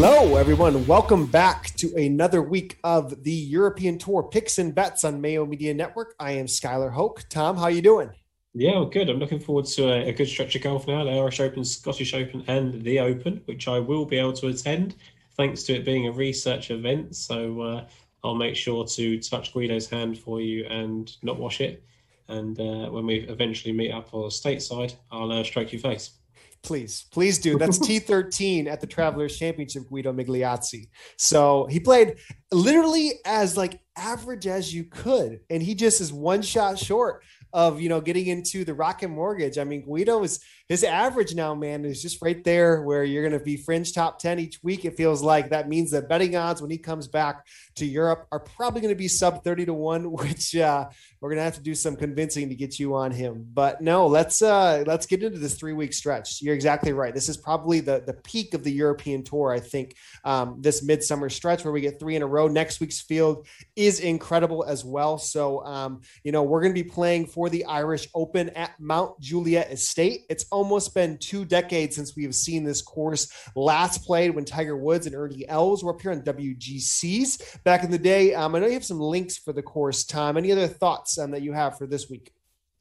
Hello, everyone. Welcome back to another week of the European Tour picks and bets on Mayo Media Network. I am Skylar Hoke. Tom, how you doing? Yeah, well, good. I'm looking forward to a, a, good stretch of golf now, the Irish Open, Scottish Open, and the Open, which I will be able to attend thanks to it being a research event. So uh, I'll make sure to touch Guido's hand for you and not wash it. And uh, when we eventually meet up the stateside, I'll uh, stroke your face. Please, please do. That's T13 at the Travelers Championship, Guido Migliozzi. So he played literally as like average as you could, and he just is one shot short of you know getting into the Rocket Mortgage. I mean, Guido is his average now, man, is just right there where you're going to be fringe top 10 each week. It feels like that means that betting odds when he comes back to Europe are probably going to be sub 30 to 1, which uh, we're going to have to do some convincing to get you on him. But no, let's uh, let's get into this three week stretch. You're exactly right. This is probably the, the peak of the European tour, I think, um, this midsummer stretch where we get three in a row. Next week's field is incredible as well. So, um, you know, we're going to be playing for the Irish Open at Mount Juliet Estate. It's almost been two decades since we have seen this course last played when Tiger Woods and Ernie Els were up here on WGCs back in the day. Um, I know you have some links for the course, Tom. Any other thoughts um, that you have for this week?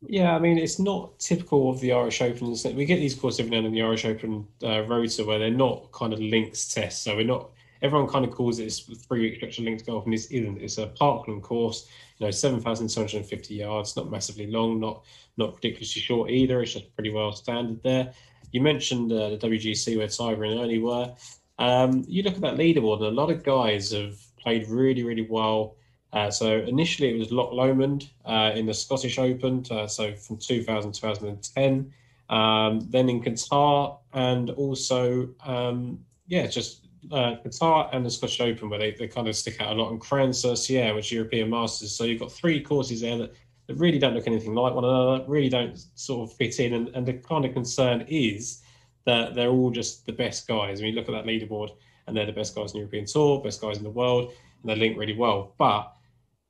Yeah, I mean, it's not typical of the Irish Open. We get these courses every now and then in the Irish Open uh, Rota where they're not kind of links tests. So we're not, everyone kind of calls it a three of linked golf, and this isn't. It's a Parkland course, you know, 7,250 yards, not massively long, not not ridiculously short either. It's just pretty well standard there. You mentioned uh, the WGC where Tiger and Ernie were. Um, you look at that leaderboard, and a lot of guys have played really, really well. Uh, so initially it was Loch Lomond uh, in the Scottish Open, uh, so from 2000 to 2010. Um, then in Qatar and also, um, yeah, just uh, Qatar and the Scottish Open where they, they kind of stick out a lot. And Crans Sierre, which European Masters. So you've got three courses there that that really don't look anything like one another, really don't sort of fit in. And, and the kind of concern is that they're all just the best guys. I mean, look at that leaderboard, and they're the best guys in the European Tour, best guys in the world, and they link really well. But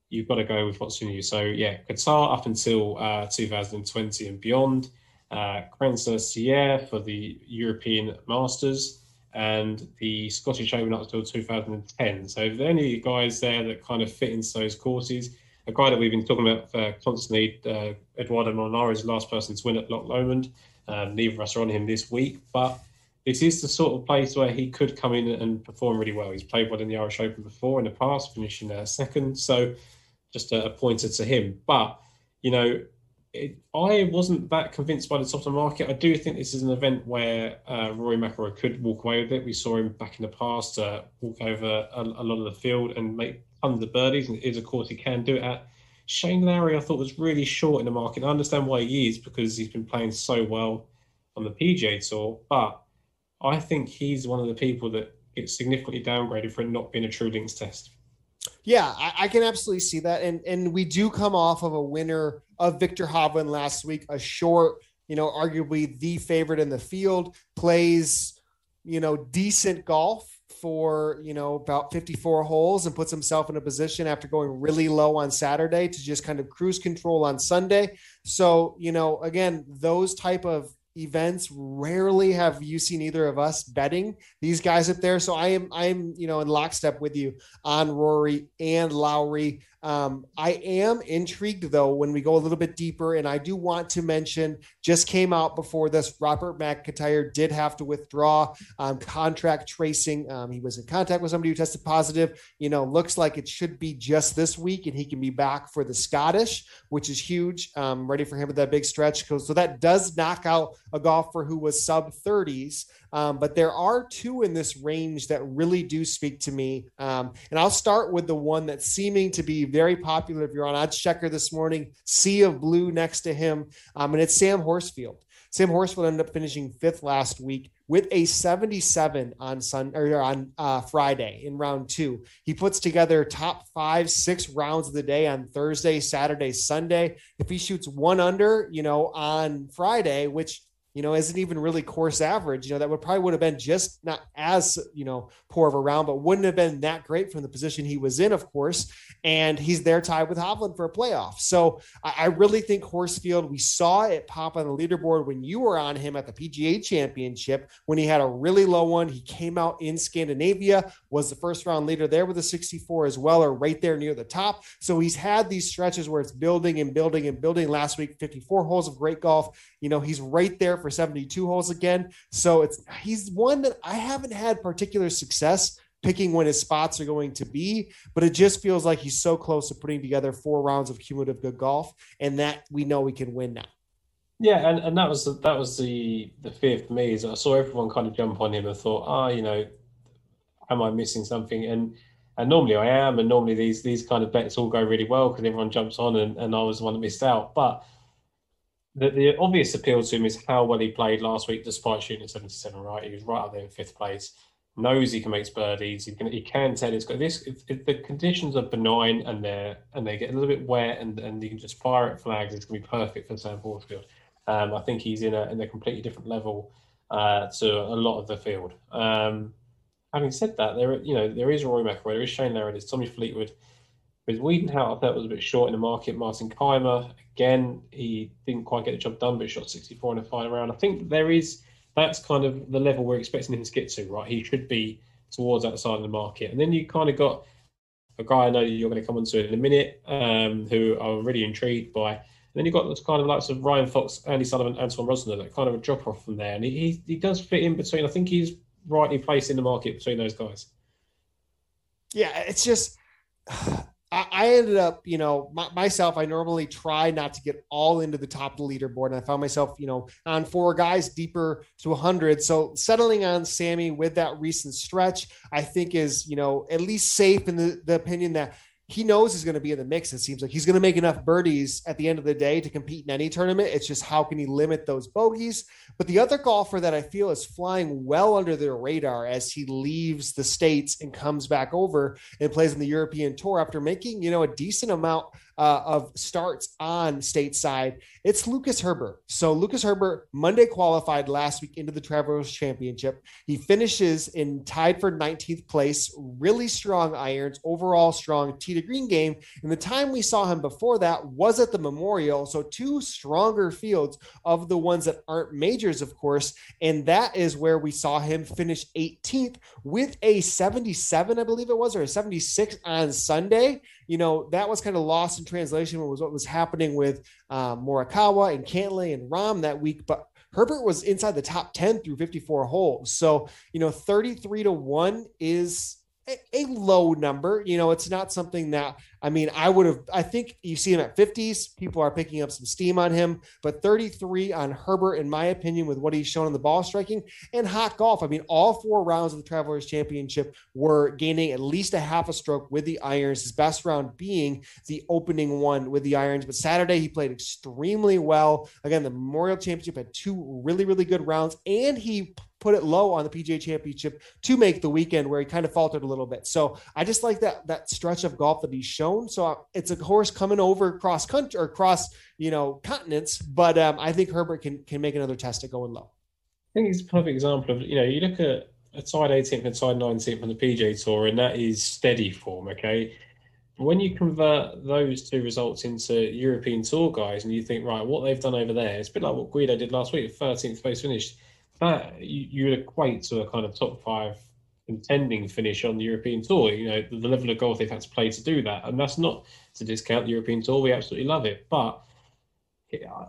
you've got to go with what's you. So yeah, Qatar up until uh, 2020 and beyond. Uh, Sierre for the European Masters and the Scottish Open up until 2010. So the only guys there that kind of fit into those courses a guy that we've been talking about uh, constantly, uh, Eduardo Molinari is the last person to win at Loch Lomond. Um, neither of us are on him this week, but this is the sort of place where he could come in and perform really well. He's played well in the Irish Open before in the past, finishing uh, second. So just a, a pointer to him. But, you know, it, I wasn't that convinced by the top of the market. I do think this is an event where uh, Rory McIlroy could walk away with it. We saw him back in the past uh, walk over a, a, lot of the field and make tons of birdies, and is of course he can do it at. Shane Lowry, I thought was really short in the market. I understand why he is because he's been playing so well on the PGA Tour, but I think he's one of the people that gets significantly downgraded for it not being a true links test. Yeah, I, I, can absolutely see that, and and we do come off of a winner of Viktor Hovland last week, a short, you know, arguably the favorite in the field, plays, you know, decent golf for you know about 54 holes and puts himself in a position after going really low on Saturday to just kind of cruise control on Sunday. So you know again those type of events rarely have you seen either of us betting these guys up there so i am i am you know in lockstep with you on rory and lowry um, I am intrigued though when we go a little bit deeper, and I do want to mention just came out before this. Robert McIntyre did have to withdraw um, contact tracing. Um, he was in contact with somebody who tested positive. You know, looks like it should be just this week, and he can be back for the Scottish, which is huge. Um, ready for him with that big stretch. So that does knock out a golfer who was sub 30s. Um, but there are two in this range that really do speak to me. Um, and I'll start with the one that's seeming to be very popular. If you're on Oddschecker this morning, Sea of Blue next to him, um, and it's Sam Horsfield. Sam Horsfield ended up finishing fifth last week with a 77 on Sun or on uh, Friday in round two. He puts together top five, six rounds of the day on Thursday, Saturday, Sunday. If he shoots one under, you know, on Friday, which you know, isn't even really course average. You know, that would probably would have been just not as, you know, poor of a round, but wouldn't have been that great from the position he was in, of course. And he's there tied with Hovland for a playoff. So I, I really think Horsfield, we saw it pop on the leaderboard when you were on him at the PGA championship when he had a really low one. He came out in Scandinavia, was the first round leader there with a 64 as well, or right there near the top. So he's had these stretches where it's building and building and building. Last week, 54 holes of great golf. You know, he's right there for 72 holes again. So it's he's one that I haven't had particular success picking when his spots are going to be, but it just feels like he's so close to putting together four rounds of cumulative good golf, and that we know we can win now. Yeah, and, and that was the, that was the the fear for me is I saw everyone kind of jump on him and thought, ah, oh, you know, am I missing something? And and normally I am, and normally these these kind of bets all go really well because everyone jumps on, and, and I was the one that missed out. But the, the obvious appeal to him is how well he played last week, despite shooting at 77. Right, he was right up there in fifth place. Knows he can make birdies. He can he can tell it's got this. If, if the conditions are benign and they and they get a little bit wet and and you can just fire at flags, it's to be perfect for Sam Horsfield. Um, I think he's in a in a completely different level uh, to a lot of the field. Um, having said that, there you know there is Rory McIlroy, there is Shane Lowry, there's Tommy Fleetwood. With I thought was a bit short in the market. Martin Kaymer, again, he didn't quite get the job done, but shot 64 in a final round. I think there is that's kind of the level we're expecting him to get to, right? He should be towards that side of the market. And then you kind of got a guy I know you're going to come on to in a minute, um, who I'm really intrigued by. And then you've got this kind of likes of Ryan Fox, Andy Sullivan, Anton Rozner, that kind of a drop off from there. And he, he does fit in between. I think he's rightly placed in the market between those guys. Yeah, it's just I ended up, you know, myself, I normally try not to get all into the top of the leaderboard. And I found myself, you know, on four guys deeper to 100. So settling on Sammy with that recent stretch, I think is, you know, at least safe in the, the opinion that he knows he's going to be in the mix. It seems like he's going to make enough birdies at the end of the day to compete in any tournament. It's just how can he limit those bogeys? But the other golfer that I feel is flying well under the radar as he leaves the States and comes back over and plays in the European Tour after making, you know, a decent amount uh, of starts on stateside, it's Lucas Herbert. So Lucas Herbert Monday qualified last week into the Travelers Championship. He finishes in tied for 19th place. Really strong irons, overall strong tee to green game. And the time we saw him before that was at the Memorial. So two stronger fields of the ones that aren't majors, of course. And that is where we saw him finish 18th with a 77, I believe it was, or a 76 on Sunday you know, that was kind of lost in translation what was what was happening with um, Morikawa and Cantlay and Rahm that week. But Herbert was inside the top 10 through 54 holes. So, you know, 33 to 1 is a, low number. You know, it's not something that I mean, I would have. I think you see him at 50s. People are picking up some steam on him, but 33 on Herbert, in my opinion, with what he's shown in the ball striking and hot golf. I mean, all four rounds of the Travelers Championship were gaining at least a half a stroke with the irons. His best round being the opening one with the irons. But Saturday he played extremely well. Again, the Memorial Championship had two really, really good rounds, and he put it low on the PGA Championship to make the weekend where he kind of faltered a little bit. So I just like that that stretch of golf that he's shown. So uh, it's a horse coming over cross country or cross you know continents, but um, I think Herbert can can make another test at going low. I think it's a perfect example of you know you look at a side 18th and side 19th on the PGA Tour, and that is steady form. Okay. When you convert those two results into European Tour guys, and you think, right, what they've done over there, it's a bit like what Guido did last week, 13th place finish that you, would equate to a kind of top five contending finish on the European Tour. You know, the, level of golf they've had to play to do that. And that's not to discount the European Tour. We absolutely love it. But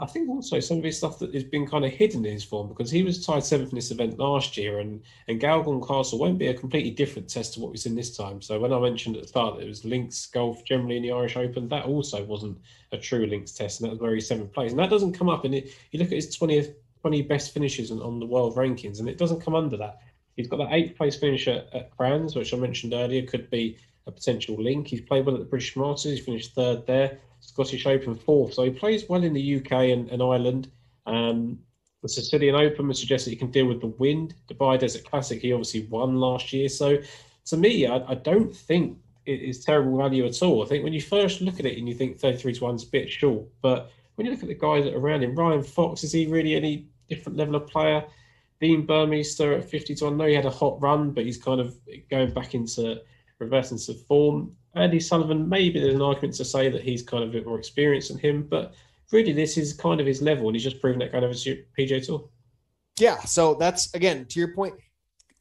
I think also some of his stuff that has been kind of hidden in his form because he was tied seventh in this event last year, and and Galgorm Castle won't be a completely different test to what we've seen this time. So when I mentioned at the start that it was links golf generally in the Irish Open, that also wasn't a true links test, and that was where he's seventh place, and that doesn't come up. And it, you look at his twentieth 20 best finishes on, the world rankings, and it doesn't come under that. He's got that eighth place finish at, at Crans, which I mentioned earlier, could be a potential link. He's played well at the British Masters. he finished third there. Scottish Open fourth. So he plays well in the UK and, and Ireland. Um, the Sicilian Open would suggest that he can deal with the wind. Dubai Desert Classic, he obviously won last year. So to me, I, I don't think it is terrible value at all. I think when you first look at it and you think 33 to 1 is a bit short, but when you look at the guys that are around him, Ryan Fox, is he really any different level of player. Dean Burmester at 52. I know he had a hot run, but he's kind of going back into reversing to form. Andy Sullivan, maybe there's an argument to say that he's kind of a bit more experienced than him, but really this is kind of his level, and he's just proven that kind of a PGA Tour. Yeah, so that's again to your point,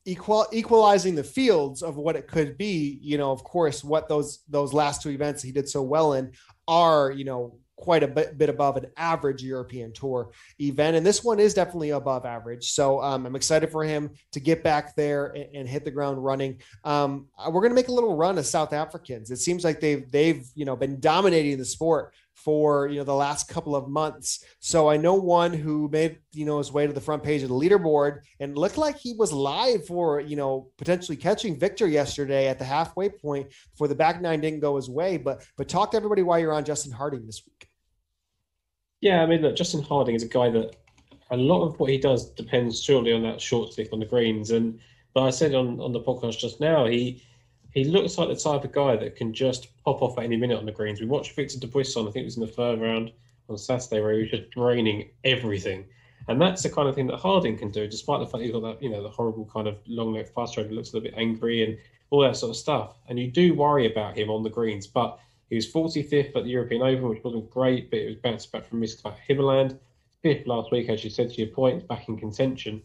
equal equalizing the fields of what it could be. You know, of course, what those those last two events he did so well in are you know quite a bit, bit above an average European Tour event. And this one is definitely above average. So um, I'm excited for him to get back there and, and hit the ground running. Um, we're going to make a little run of South Africans. It seems like they've they've you know been dominating the sport for you know the last couple of months. So I know one who made you know his way to the front page of the leaderboard and looked like he was live for you know potentially catching Viktor yesterday at the halfway point before the back nine didn't go his way. But but talk to everybody while you're on Justin Harding this week. Yeah, I mean, look, Justin Harding is a guy that a lot of what he does depends surely on that short stick on the greens. And but I said on on the podcast just now, he he looks like the type of guy that can just pop off at any minute on the greens. We watched Victor de Dubuisson, I think it was in the third round on Saturday, where he was just draining everything. And that's the kind of thing that Harding can do, despite the fact he's got that, you know, the horrible kind of long leg fast stroke, looks a little bit angry and all that sort of stuff. And you do worry about him on the greens, but he was 45th at the European Open, which wasn't great, but it was bounced back from risk at Himmerland. Fifth last week, as you said to your point, back in contention.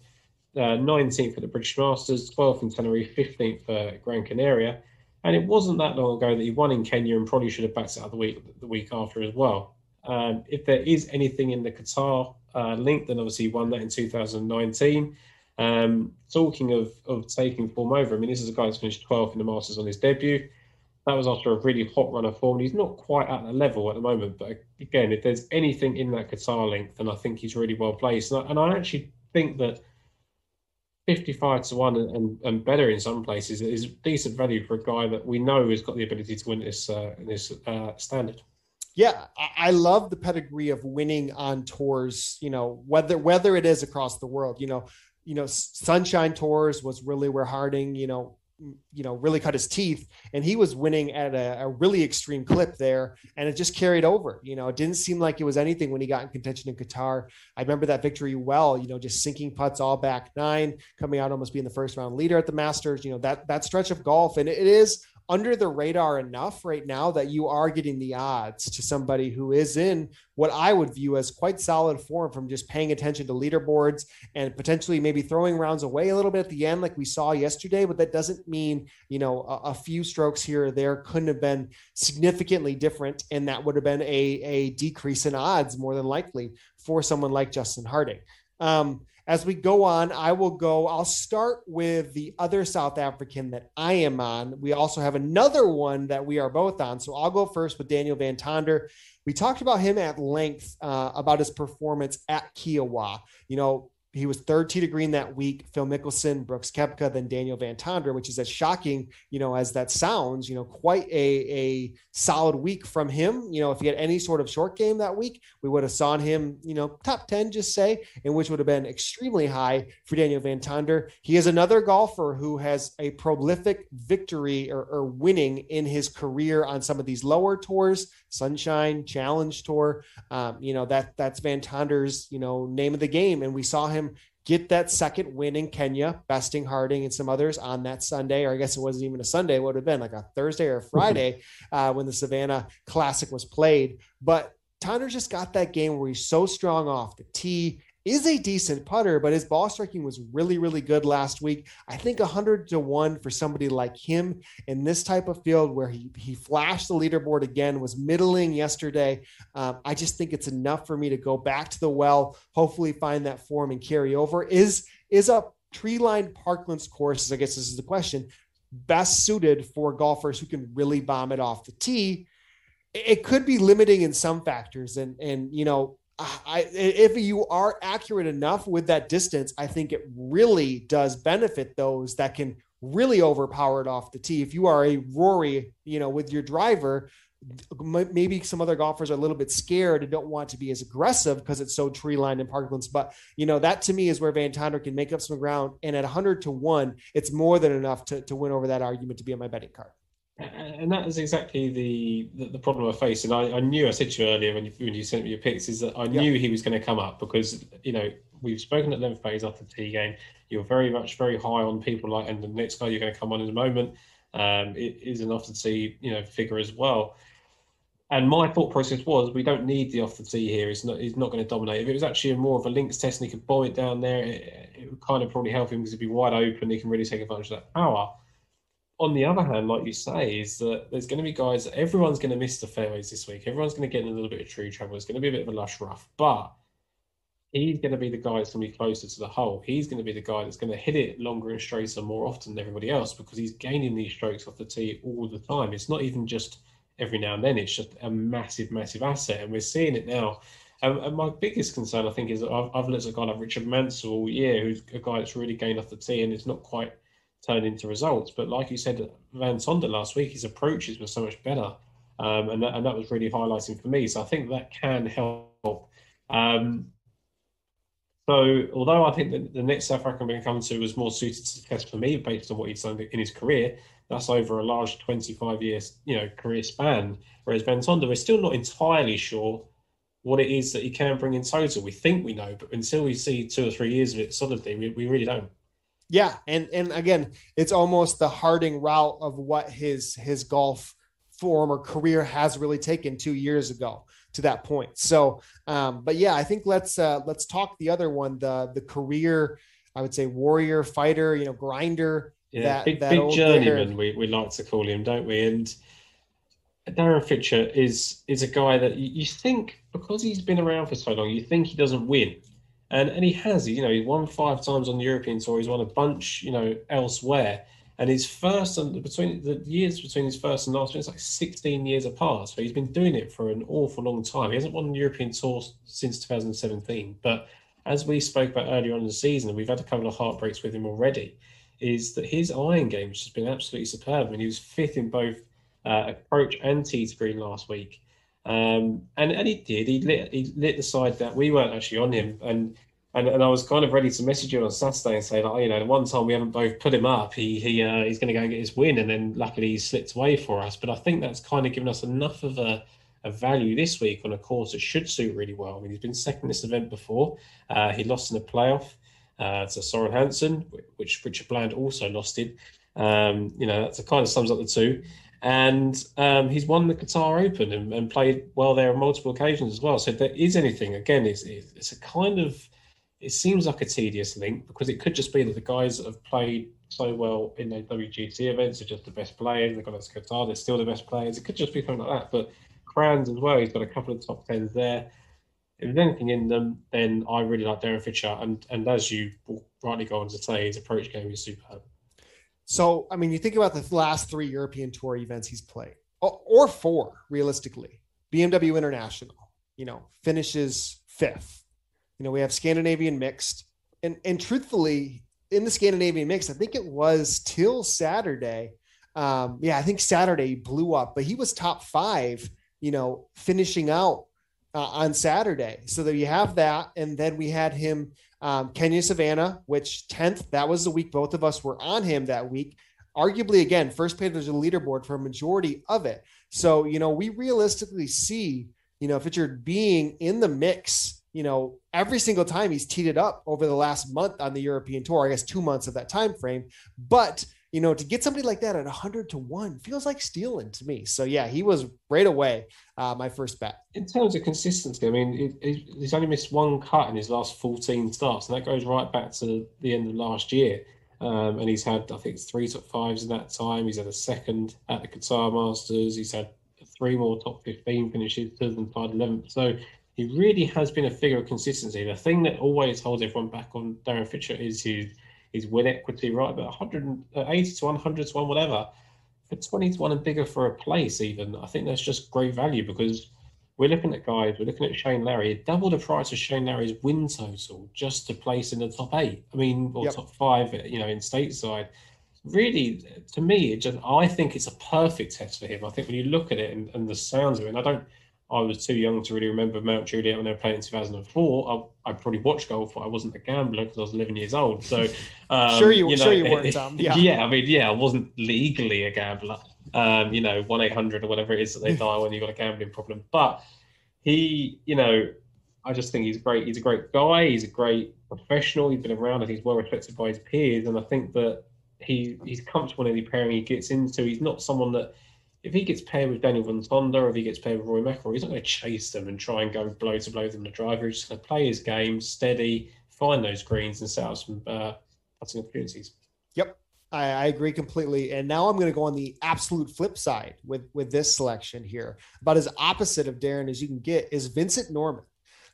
Uh, 19th at the British Masters, 12th in Tenerife, 15th for Gran Canaria. And it wasn't that long ago that he won in Kenya and probably should have backed out the week the week after as well. Um, if there is anything in the Qatar uh, link, then obviously he won that in 2019. Um, talking of, of taking form over, I mean, this is a guy that's finished 12th in the Masters on his debut that was after a really hot run of form. He's not quite at the level at the moment, but again, if there's anything in that Qatar length, then I think he's really well placed. And I, and I actually think that 55 to 1 and, and, better in some places is decent value for a guy that we know has got the ability to win this uh, this uh, standard. Yeah, I love the pedigree of winning on tours. You know, whether whether it is across the world. You know, you know, Sunshine Tours was really where Harding, you know, you know, really cut his teeth. And he was winning at a, a, really extreme clip there. And it just carried over. You know, it didn't seem like it was anything when he got in contention in Qatar. I remember that victory well, you know, just sinking putts all back nine, coming out almost being the first round leader at the Masters, you know, that that stretch of golf. And it is under the radar enough right now that you are getting the odds to somebody who is in what I would view as quite solid form from just paying attention to leaderboards and potentially maybe throwing rounds away a little bit at the end, like we saw yesterday. But that doesn't mean, you know, a, a few strokes here or there couldn't have been significantly different. And that would have been a, a decrease in odds more than likely for someone like Justin Harding. Um, as we go on, I will go. I'll start with the other South African that I am on. We also have another one that we are both on. So I'll go first with Daniel Van Tonder. We talked about him at length uh, about his performance at Kiawah. You know, he was third tee to green that week. Phil Mickelson, Brooks Koepka, then Daniel Van Tonder, which is as shocking, you know, as that sounds, you know, quite a, a solid week from him. You know, if he had any sort of short game that week, we would have saw him, you know, top 10, just say, and which would have been extremely high for Daniel Van Tonder. He is another golfer who has a prolific victory or, or winning in his career on some of these lower tours, Sunshine Challenge Tour. Um, you know, that that's Van Tonder's, you know, name of the game. And we saw him him get that second win in Kenya, besting Harding and some others on that Sunday, or I guess it wasn't even a Sunday, it would have been like a Thursday or a Friday uh, when the Savannah Classic was played. But Tonder just got that game where he's so strong off the tee is a decent putter, but his ball striking was really, really good last week. I think 100 to 1 for somebody like him in this type of field where he, he flashed the leaderboard again, was middling yesterday. Um, I just think it's enough for me to go back to the well, hopefully find that form and carry over. Is, is a tree lined parklands course, I guess this is the question, best suited for golfers who can really bomb it off the tee? It could be limiting in some factors. And, and, you know, I, if you are accurate enough with that distance, I think it really does benefit those that can really overpower it off the tee. If you are a Rory, you know, with your driver, maybe some other golfers are a little bit scared and don't want to be as aggressive because it's so tree lined in parklands. But you know, that to me is where Van Tonder can make up some ground. And at 100 to one, it's more than enough to, to win over that argument to be on my betting card. And that is exactly the, the, the problem I face. And I, I, knew I said to you earlier when you when you sent me your picks is that I knew he was going to come up because you know we've spoken at length about his after T game. You're very much very high on people like, and the next guy you're going to come on in a moment um, is an off the tee you know figure as well. And my thought process was, we don't need the off the tee here. He's not, he's not going to dominate. If it was actually more of a links test and he could bomb it down there, it, it would kind of probably help him because he'd be wide open. He can really take advantage of that power. On the other hand, like you say, is that there's going to be guys, everyone's going to miss the fairways this week. Everyone's going to get in a little bit of tree travel. It's going to be a bit of a lush rough. But he's going to be the guy that's going to be closer to the hole. He's going to be the guy that's going to hit it longer and straighter more often than everybody else because he's gaining these strokes off the tee all the time. It's not even just every now and then. It's just a massive, massive asset, and we're seeing it now. And my biggest concern, I think, is that I've, I've looked at a guy like Richard Mansell all year, who's a guy that's really gained off the tee and it's not quite turned into results. But like you said, Van Tonder last week, his approaches were so much better. Um, and, that, and that was really highlighting for me. So I think that can help. Um, so, although I think that the next South African we're come to was more suited to test for me based on what he's done in his career, that's over a large 25 years, you know, career span. Whereas Van Tonder, we're still not entirely sure what it is that he can bring in total. We think we know, but until we see two or three years of it solidly, we, we really don't. Yeah, and and again, it's almost the Harding route of what his his golf form or career has really taken two years ago to that point. So, um, but yeah, I think let's uh, let's talk the other one, the the career, I would say warrior, fighter, you know, grinder. Yeah, that, big, that big journeyman, we, we like to call him, don't we? And Darren Fichardt is is a guy that you, you think because he's been around for so long, you think he doesn't win, and and he has. You know, he won five times on the European Tour. He's won a bunch, you know, elsewhere. And his first and between the years between his first and last, it's like 16 years apart. So he's been doing it for an awful long time. He hasn't won the European Tour since 2017. But as we spoke about earlier on in the season, we've had a couple of heartbreaks with him already. Is that his iron game has been absolutely superb, and he was fifth in both uh, approach and tee to green last week. Um, and and he did. He lit he lit the side that we weren't actually on him, and and, and I was kind of ready to message you on Saturday and say like, you know, the one time we haven't both put him up, he he uh, he's going to go and get his win, and then luckily he slipped away for us. But I think that's kind of given us enough of a, a value this week on a course that should suit really well. I mean, he's been second this event before. Uh, he lost in the playoff uh, to Soren Hansen, which Richard Bland also lost in. Um, you know, that kind of sums up the two. And um, he's won the Qatar Open and, and, played well there on multiple occasions as well. So if there is anything, again, it's, it's a kind of it seems like a tedious link because it could just be that the guys that have played so well in the WGC events are just the best players. They've got us Qatar, they're still the best players. It could just be something like that. But Crans as well, he's got a couple of top tens there. If there's anything in them, then I really like Darren Fichardt. And and as you rightly go on to say, his approach game is superb. So, I mean, you think about the last three European Tour events he's played, or four realistically. BMW International, you know, finishes fifth you know, we have Scandinavian mixed, and and truthfully, in the Scandinavian mix, I think it was till Saturday. Um, yeah, I think Saturday blew up, but he was top five. You know, finishing out uh, on Saturday. So there you have that, and then we had him um, Kenya Savannah, which tenth. That was the week both of us were on him that week. Arguably, again, first page there's a leaderboard for a majority of it. So you know, we realistically see you know Fichardt being in the mix you know, every single time he's teed it up over the last month on the European tour, I guess two months of that time frame. But you know, to get somebody like that at 100 to 1 feels like stealing to me. So, yeah, he was right away uh, my first bet. In terms of consistency, I mean, he's only missed one cut in his last 14 starts, and that goes right back to the end of last year. Um, and he's had, I think, three top fives in that time. He's had a second at the Qatar Masters. He's had three more top 15 finishes, two than tied 11th. So he really has been a figure of consistency. The thing that always holds everyone back on Darren Fichardt is his his win equity, right? But 180 uh, to 100 to 1, whatever, for 20 to 1 and bigger for a place, even, I think that's just great value because we're looking at guys, we're looking at Shane Lowry, double the price of Shane Lowry's win total just to place in the top eight. I mean, or yep. top five, you know, in stateside. Really, to me, it just I think it's a perfect test for him. I think when you look at it and, and the sounds of it, and I don't I was too young to really remember Mount Juliet when they were playing in 2004. I, I probably watched golf, but I wasn't a gambler because I was 11 years old. So, um, sure, you, you know, sure you weren't, Tom. Yeah. yeah, I mean, yeah, I wasn't legally a gambler. um, you know, one eight hundred or whatever it is that they dial when you've got a gambling problem. But he, you know, I just think he's great. He's a great guy. He's a great professional. He's been around and he's well respected by his peers. And I think that he he's comfortable in any pairing he gets into. He's not someone that if he gets paired with Daniel Van or if he gets paired with Rory McIlroy, he's not going to chase them and try and go blow to blow them the driver. He's just going to play his game steady, find those greens and set up some uh, opportunities. Yep. I, I, agree completely. And now I'm going to go on the absolute flip side with with this selection here. About as opposite of Darren as you can get is Vincent Norrman.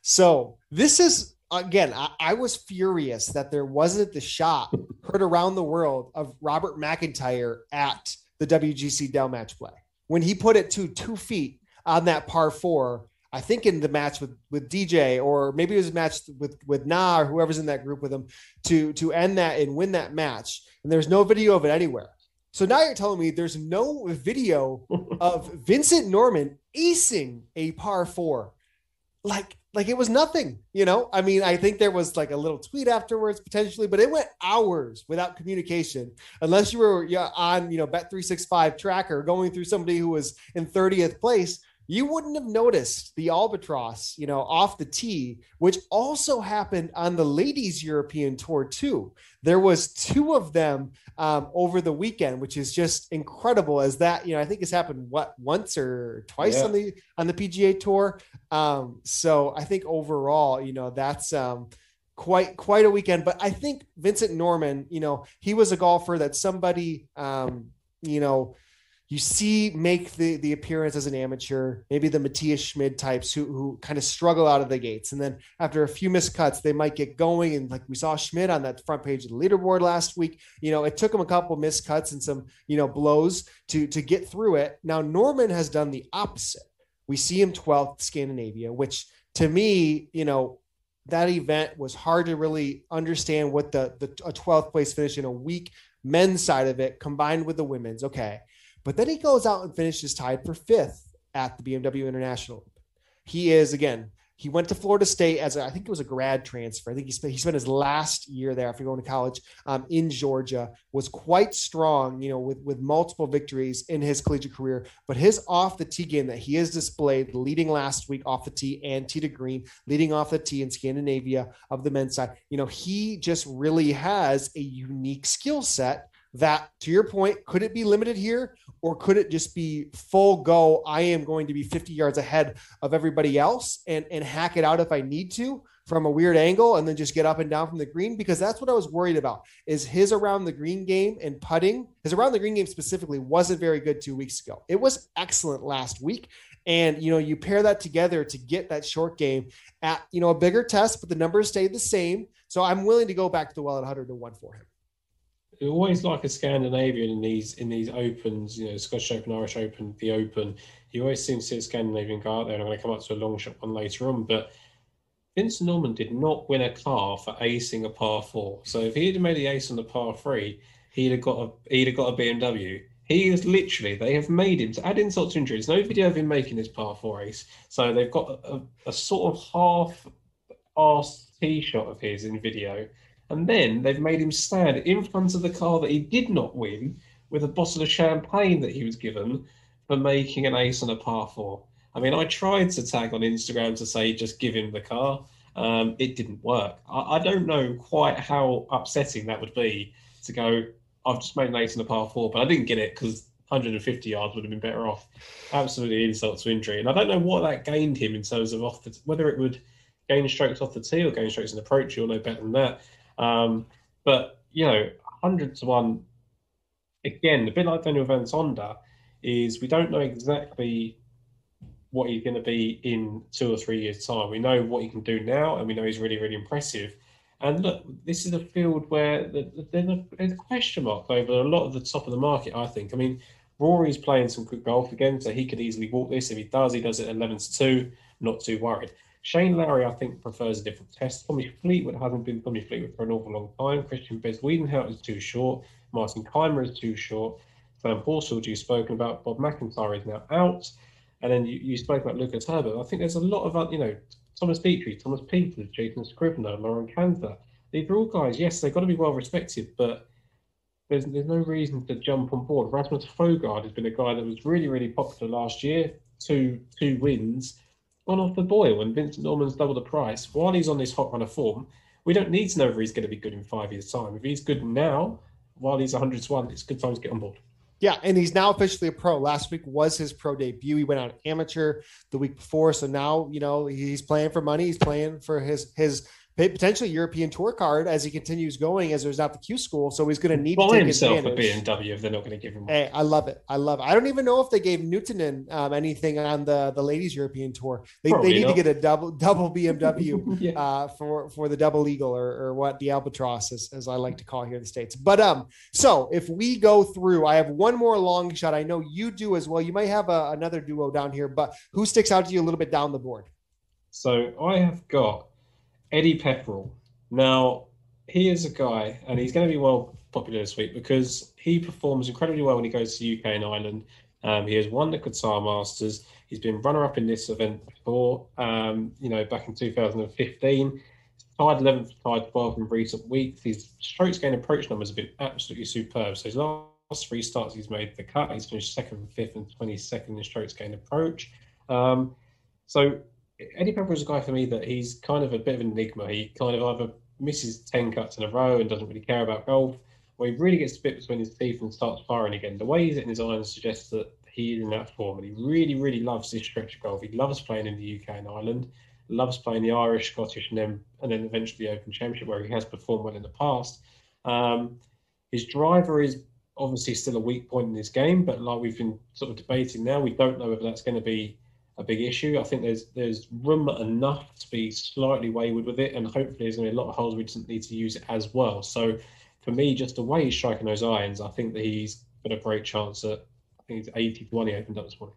So this is again, I, I, was furious that there wasn't the shot heard around the world of Robert McIntyre at the WGC Dell match play when he put it to two feet on that par four. I think in the match with with DJ or maybe it was a match with with Na or whoever's in that group with him to to end that and win that match. And there's no video of it anywhere. So now you're telling me there's no video of Vincent Norrman acing a par four. Like like it was nothing, you know. I mean, I think there was like a little tweet afterwards potentially, but it went hours without communication, unless you were yeah, on you know Bet three six five tracker going through somebody who was in thirtieth place you wouldn't have noticed the albatross, you know, off the tee, which also happened on the ladies' European tour too. There was two of them um, over the weekend, which is just incredible. As that, you know, I think it's happened what once or twice yeah. on the on the PGA tour. Um, so I think overall, you know, that's um, quite quite a weekend. But I think Vincent Norrman, you know, he was a golfer that somebody, um, you know you see make the the appearance as an amateur, maybe the Matthias Schmid types who who kind of struggle out of the gates, and then after a few miscuts, they might get going. And like we saw Schmid on that front page of the leaderboard last week, you know, it took him a couple miscuts and some you know blows to to get through it. Now Norrman has done the opposite. We see him 12th Scandinavia, which to me, you know, that event was hard to really understand what the the a 12th place finish in a weak men's side of it combined with the women's. Okay but then he goes out and finishes tied for fifth at the BMW International. He is again. He went to Florida State as a, I think it was a grad transfer. I think he spent he spent his last year there after going to college um, in Georgia. Was quite strong, you know, with with multiple victories in his collegiate career. But his off the tee game that he has displayed, leading last week off the tee and tee to green, leading off the tee in Scandinavia of the men's side. You know, he just really has a unique skill set that to your point could it be limited here? Or could it just be full go i am going to be 50 yards ahead of everybody else and and hack it out if i need to from a weird angle and then just get up and down from the green? Because that's what i was worried about is his around the green game and putting his around the green game specifically wasn't very good two weeks ago. It was excellent last week. And you know you pair that together to get that short game at you know a bigger test but the numbers stayed the same. So i'm willing to go back to the well at 100 to 1 for him always like a Scandinavian in these in these opens, you know, Scottish Open, Irish Open, the Open. You always seem to see a Scandinavian go out there, and I'm going to come up to a long shot one later on. But Vince Norrman did not win a car for acing a par four. So if he had made the ace on the par three, he'd have got a he'd have got a BMW. He is literally they have made him to add insult to injury. There's no video of him making this par four ace. So they've got a, a sort of half ass tee shot of his in video and then they've made him stand in front of the car that he did not win with a bottle of champagne that he was given for making an ace on a par four. I mean, I tried to tag on Instagram to say just give him the car. Um, it didn't work. I, I, don't know quite how upsetting that would be to go, I've just made an ace on a par four, but I didn't get it because 150 yards would have been better off. Absolutely insult to injury. And I don't know what that gained him in terms of off the, whether it would gain strokes off the tee or gain strokes in approach. You'll know better than that. Um, but you know, hundred to one. Again, a bit like Daniel Van Tonder, is we don't know exactly what he's going to be in two or three years' time. We know what he can do now, and we know he's really, really impressive. And look, this is a field where there's a, there's a question mark over a lot of the top of the market. I think. I mean, Rory's playing some good golf again, so he could easily walk this. If he does, he does it 11 to two. Not too worried. Shane Lowry, I think, prefers a different test. Tommy Fleetwood hasn't been Tommy Fleetwood for an awful long time. Christian Christiaan Bezuidenhout is too short. Martin Kaymer is too short. Sam Horsfield, you've spoken about. Bob McIntyre is now out. And then you, you spoke about Lucas Herbert. I think there's a lot of, you know, Thomas Detry, Thomas Pieters, Jason Scrivener, Laurie Canter. These are all guys, yes, they've got to be well respected, but there's there's no reason to jump on board. Rasmus Højgaard has been a guy that was really really popular last year, two two wins, gone off the boil, and Vincent Norrman's double the price. While he's on this hot run of form, we don't need to know if he's going to be good in five years' time. If he's good now, while he's 100 to one, it's good time to get on board. Yeah, and he's now officially a pro. Last week was his pro debut. He went out amateur the week before, so now you know he's playing for money. He's playing for his his potentially European tour card as he continues going as there's not the Q school. So he's going to need Buy to take himself advantage. a BMW if they're not going to give him one. Hey, I love it. I love it. I don't even know if they gave Nuutinen um, anything on the the ladies European tour. They, they need not. to get a double double BMW yeah. uh, for for the double eagle or, or what the albatross is, as I like to call here in the states. But um, so if we go through, I have one more long shot. I know you do as well. You might have a, another duo down here, but who sticks out to you a little bit down the board? So I have got Eddie Pepperell. Now, he is a guy, and he's going to be well popular this week because he performs incredibly well when he goes to UK and Ireland. Um, he has won the Qatar Masters. He's been runner-up in this event before, um, you know, back in 2015. Tied 11th, tied 12th in recent weeks. His strokes gain approach numbers have been absolutely superb. So his last three starts, he's made the cut. He's finished second, fifth, and 22nd in strokes gain approach. Um, so Eddie Pepper is a guy for me that he's kind of a bit of an enigma. He kind of either misses 10 cuts in a row and doesn't really care about golf, or he really gets a bit between his teeth and starts firing again. The way he's hitting his irons suggests that he's in that form, and he really, really loves this stretch of golf. He loves playing in the UK and Ireland, loves playing the Irish, Scottish, and then and then eventually the Open Championship, where he has performed well in the past. Um, his driver is obviously still a weak point in his game, but like we've been sort of debating now, we don't know whether that's going to be a big issue. I think there's there's room enough to be slightly wayward with it, and hopefully there's going to be a lot of holes we just need to use it as well. So for me, just the way he's striking those irons, I think that he's got a great chance at. I think it's 80 to 1 he opened up this morning.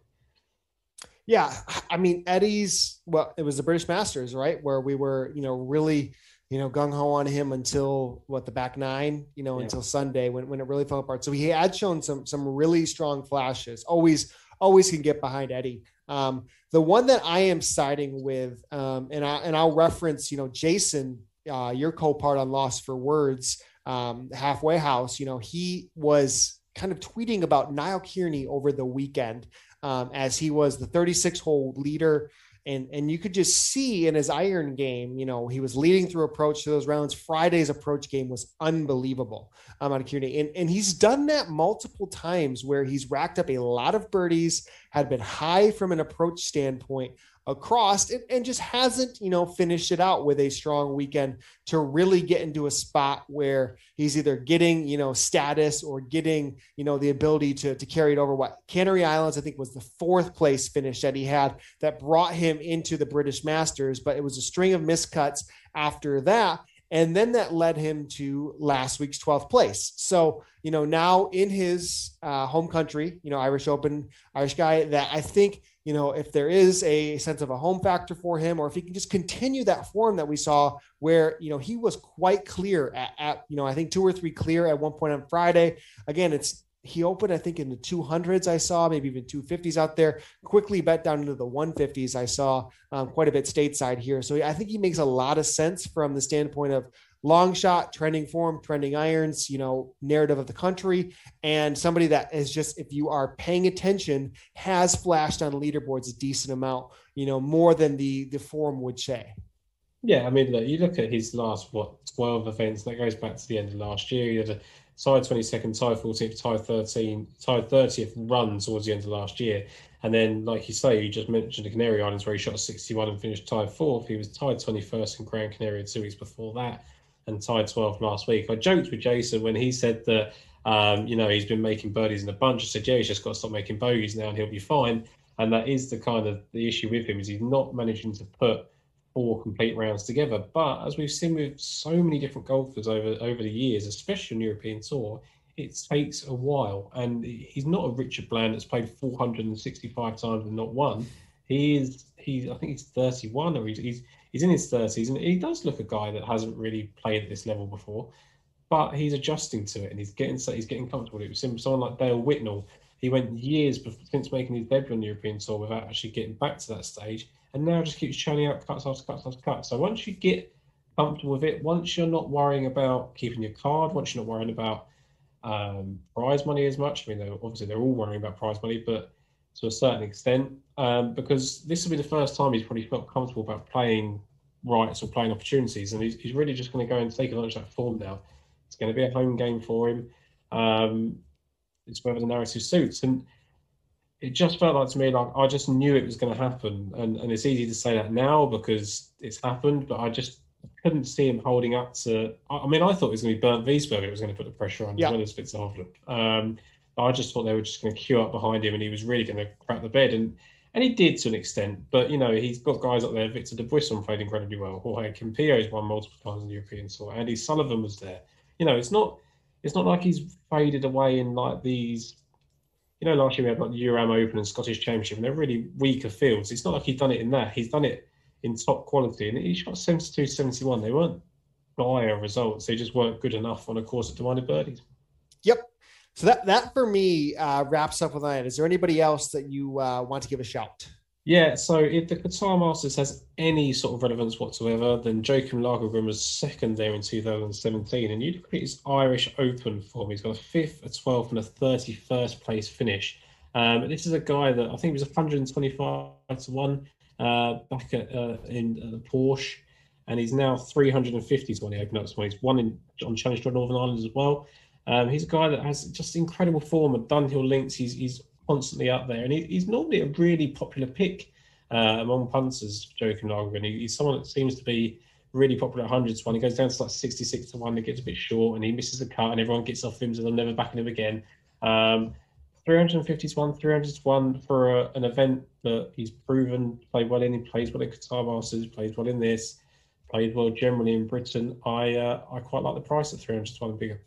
Yeah, I mean Eddie's. Well, it was the British Masters, right, where we were, you know, really, you know, gung ho on him until what the back nine, you know, Yeah. until Sunday when when it really fell apart. So he had shown some some really strong flashes. Always, always can get behind Eddie. Um, the one that I am siding with, um, and I and I'll reference, you know, Jason, uh, your co-part on Lost for Words, um, halfway house. You know, he was kind of tweeting about Niall Kearney over the weekend um, as he was the 36 hole leader. And, and you could just see in his iron game, you know, he was leading through approach to those rounds. Friday's approach game was unbelievable um, on Kearney. And, and he's done that multiple times where he's racked up a lot of birdies, had been high from an approach standpoint across and, and just hasn't, you know, finished it out with a strong weekend to really get into a spot where he's either getting, you know, status or getting, you know, the ability to, to carry it over. What Canary Islands, I think, was the fourth place finish that he had that brought him into the British Masters, but it was a string of miscuts after that. And then that led him to last week's 12th place. So, you know, now in his uh, home country, you know, Irish Open, Irish guy, that I think, you know, if there is a sense of a home factor for him, or if he can just continue that form that we saw where, you know, he was quite clear at, at you know, I think two or three clear at one point on Friday. Again, it's, he opened, I think, in the 200s. I saw maybe even 250s out there. Quickly bet down into the 150s. I saw um, quite a bit stateside here. So I think he makes a lot of sense from the standpoint of long shot, trending form, trending irons, you know, narrative of the country, and somebody that is just, if you are paying attention, has flashed on leaderboards a decent amount, you know, more than the the form would say. Yeah, I mean, look, you look at his last what twelve events. That goes back to the end of last year. He had a tied twenty second, tied fourteenth, tied thirteen, tied thirtieth run towards the end of last year. And then, like you say, you just mentioned the Canary Islands where he shot sixty one and finished tied fourth. He was tied twenty first in Grand Canary two weeks before that, and tied 12 last week. I joked with Jason when he said that. Um, you know, he's been making birdies in a bunch. I said, yeah, he's just got to stop making bogeys now and he'll be fine. And that is the kind of the issue with him is he's not managing to put four complete rounds together. But as we've seen with so many different golfers over over the years, especially on European tour, it takes a while. And he's not a Richard Bland that's played 465 times and not won. He is he's I think he's 31 or he's he's he's in his 30s and he does look a guy that hasn't really played at this level before. But he's adjusting to it and he's getting he's getting comfortable. It was someone like Dale Whitnell. He went years before, since making his debut on the European tour without actually getting back to that stage and now just keeps churning out cuts after cuts after cuts. So once you get comfortable with it, once you're not worrying about keeping your card, once you're not worrying about um, prize money as much. I mean, they're, obviously they're all worrying about prize money, but to a certain extent, um, because this will be the first time he's probably felt comfortable about playing rights or playing opportunities, and he's, he's really just going to go and take advantage of that form now. It's going to be a home game for him. Um, it's whether the narrative suits, and it just felt like to me like I just knew it was going to happen, and and it's easy to say that now because it's happened, but I just couldn't see him holding up to. I mean, I thought it was going to be Bernd Wiesberger. It was going to put the pressure on Yeah. as well as Fitz. Um, I just thought they were just going to queue up behind him, and he was really going to crack the bed, and and he did to an extent. But you know, he's got guys up there. Victor Dubuisson played incredibly well. Jorge Campillo's won multiple times in the European Tour. Andy Sullivan was there. You know, it's not it's not like he's faded away in like these. You know, last year we had like the Euram Open and Scottish Championship, and they're really weaker fields. It's not like he's done it in that. He's done it in top quality, and he shot 72, 71. They weren't dire results. They just weren't good enough on a course that demanded birdies. Yep. So that that for me uh, wraps up with that. Is there anybody else that you uh, want to give a shout? Yeah, so if the Qatar Masters has any sort of relevance whatsoever, then Joachim Lagergren was second there in 2017. And you look at his Irish Open form, he's got a fifth, a 12th, and a 31st place finish. Um, this is a guy that I think he was 125 to 1 uh, back at, uh, in uh, Porsche, and he's now 350 to 1 the Open up this morning. He's won in, on Challenge Northern Ireland as well. Um, he's a guy that has just incredible form at Dunhill links. He's, he's constantly up there, and he, he's normally a really popular pick uh, among punters. Joachim Lagergren, he, he's someone that seems to be really popular at hundreds to one. He goes down to like sixty-six to one. It gets a bit short, and he misses a cut, and everyone gets off him, so they're never backing him again. Um, 350 to 1, 300 to 1 for a, an event that he's proven played well in. He plays well at Qatar Masters, plays well in this, played well generally in Britain. I uh, I quite like the price at 300 to 1 and bigger.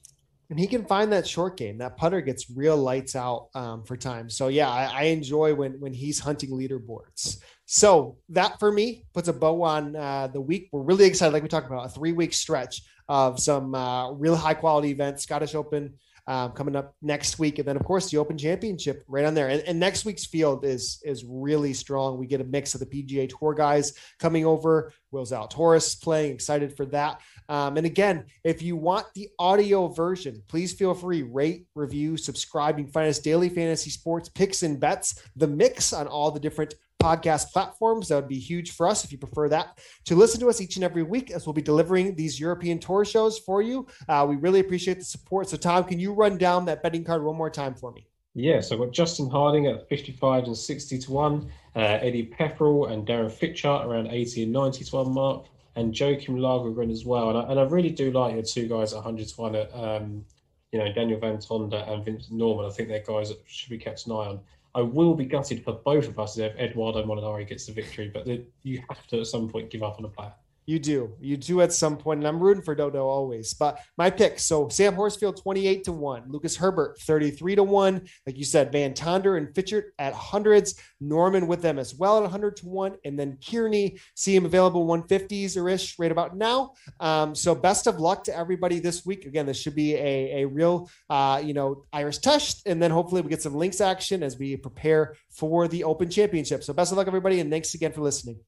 And he can find that short game. That putter gets real lights out um, for time. So yeah, I, I enjoy when when he's hunting leaderboards. So that for me puts a bow on uh, the week. We're really excited, like we talked about, a three week stretch of some uh, real high quality events. Scottish Open um, coming up next week, and then of course the Open Championship right on there. And, and next week's field is is really strong. We get a mix of the PGA Tour guys coming over. Will Zalatoris playing. Excited for that. Um, and again, if you want the audio version, please feel free rate, review, subscribe. You can find us daily fantasy sports picks and bets, the mix on all the different podcast platforms. That would be huge for us if you prefer that to listen to us each and every week as we'll be delivering these European tour shows for you. Uh, we really appreciate the support. So, Tom, can you run down that betting card one more time for me? Yeah, so I've got Justin Harding at 55 and 60 to 1, uh, Eddie Pepperell and Darren Fichardt around 80 and 90 to 1 mark, and Joachim Lagergren as well. And I, and I really do like your two guys at 100 to 1 at, um, you know, Daniel Van Tonder and Vincent Norrman. I think they're guys that should be kept an eye on. I will be gutted for both of us if Edoardo Molinari gets the victory, but you have to at some point give up on a player. You do. You do at some point, and I'm rooting for Dodo always. But my picks. So Sam Horsfield, 28 to 1. Lucas Herbert, 33 to 1. Like you said, Van Tonder and Fichardt at hundreds. Norrman with them as well at 100 to 1. And then Kearney, see him available 150s or ish right about now. Um, so best of luck to everybody this week. Again, this should be a, a real, uh, you know, Irish test. And then hopefully we get some links action as we prepare for the Open Championship. So best of luck, everybody. And thanks again for listening.